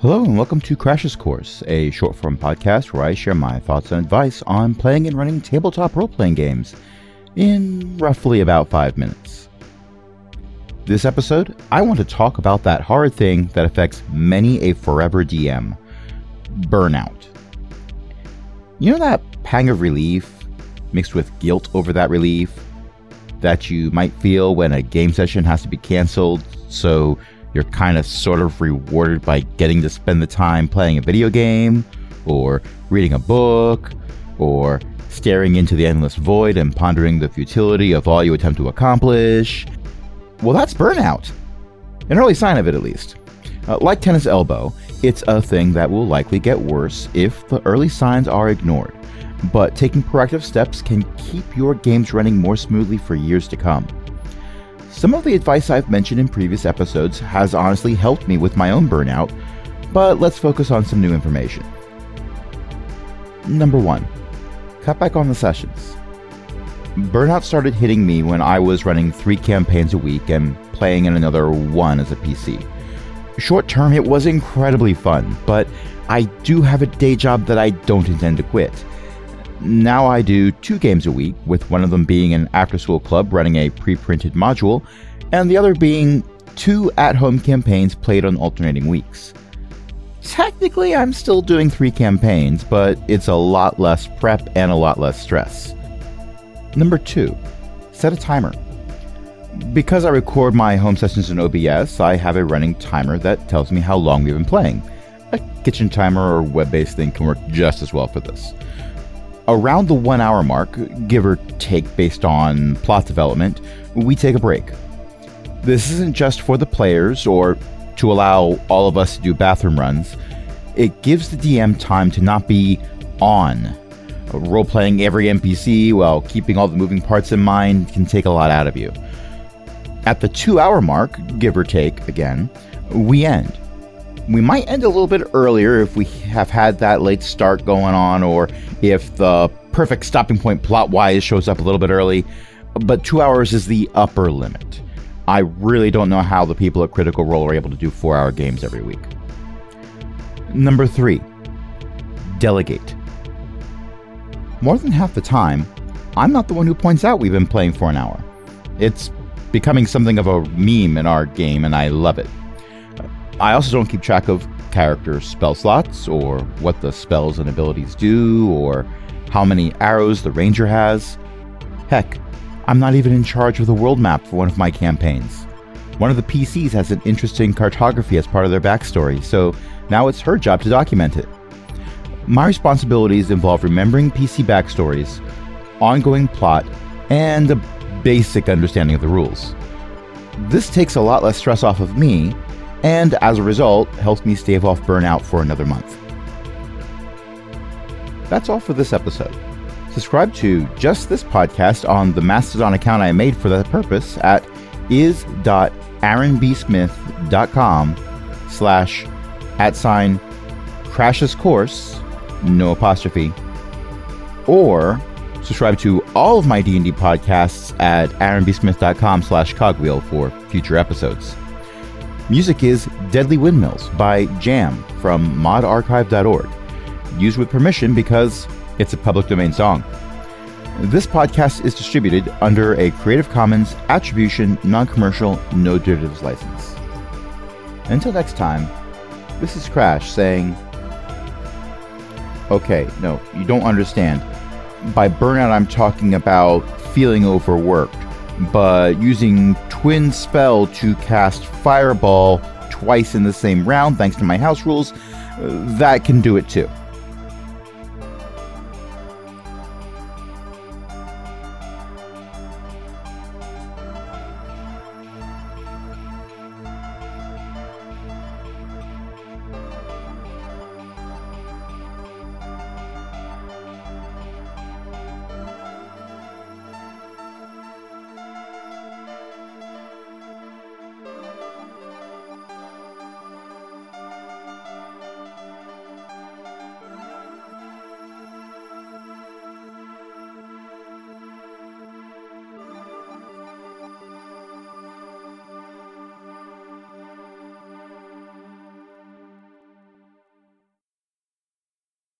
Hello and welcome to Crash's Course, a short form podcast where I share my thoughts and advice on playing and running tabletop role playing games in roughly about five minutes. This episode, I want to talk about that hard thing that affects many a forever DM burnout. You know that pang of relief mixed with guilt over that relief that you might feel when a game session has to be canceled, so you're kind of sort of rewarded by getting to spend the time playing a video game, or reading a book, or staring into the endless void and pondering the futility of all you attempt to accomplish. Well, that's burnout. An early sign of it, at least. Uh, like tennis elbow, it's a thing that will likely get worse if the early signs are ignored but taking proactive steps can keep your games running more smoothly for years to come. Some of the advice I've mentioned in previous episodes has honestly helped me with my own burnout, but let's focus on some new information. Number 1. Cut back on the sessions. Burnout started hitting me when I was running three campaigns a week and playing in another one as a PC. Short term, it was incredibly fun, but I do have a day job that I don't intend to quit. Now I do two games a week, with one of them being an after school club running a pre printed module, and the other being two at home campaigns played on alternating weeks. Technically, I'm still doing three campaigns, but it's a lot less prep and a lot less stress. Number two, set a timer. Because I record my home sessions in OBS, I have a running timer that tells me how long we've been playing. A kitchen timer or web based thing can work just as well for this around the one hour mark, give or take based on plot development, we take a break. This isn't just for the players or to allow all of us to do bathroom runs. It gives the DM time to not be on. Role playing every NPC while keeping all the moving parts in mind can take a lot out of you. At the two hour mark, give or take again, we end. We might end a little bit earlier if we have had that late start going on, or if the perfect stopping point plot wise shows up a little bit early. But two hours is the upper limit. I really don't know how the people at Critical Role are able to do four hour games every week. Number three, delegate. More than half the time, I'm not the one who points out we've been playing for an hour. It's becoming something of a meme in our game, and I love it. I also don't keep track of character spell slots, or what the spells and abilities do, or how many arrows the ranger has. Heck, I'm not even in charge of the world map for one of my campaigns. One of the PCs has an interesting cartography as part of their backstory, so now it's her job to document it. My responsibilities involve remembering PC backstories, ongoing plot, and a basic understanding of the rules. This takes a lot less stress off of me and as a result, helps me stave off burnout for another month. That's all for this episode. Subscribe to just this podcast on the Mastodon account I made for that purpose at is.aaronbsmith.com slash at sign crashes course, no apostrophe, or subscribe to all of my D&D podcasts at aaronbsmith.com slash cogwheel for future episodes. Music is Deadly Windmills by Jam from modarchive.org. Used with permission because it's a public domain song. This podcast is distributed under a Creative Commons Attribution Non Commercial No Derivatives license. Until next time, this is Crash saying, Okay, no, you don't understand. By burnout, I'm talking about feeling overworked but using Twin Spell to cast Fireball twice in the same round, thanks to my house rules, uh, that can do it too.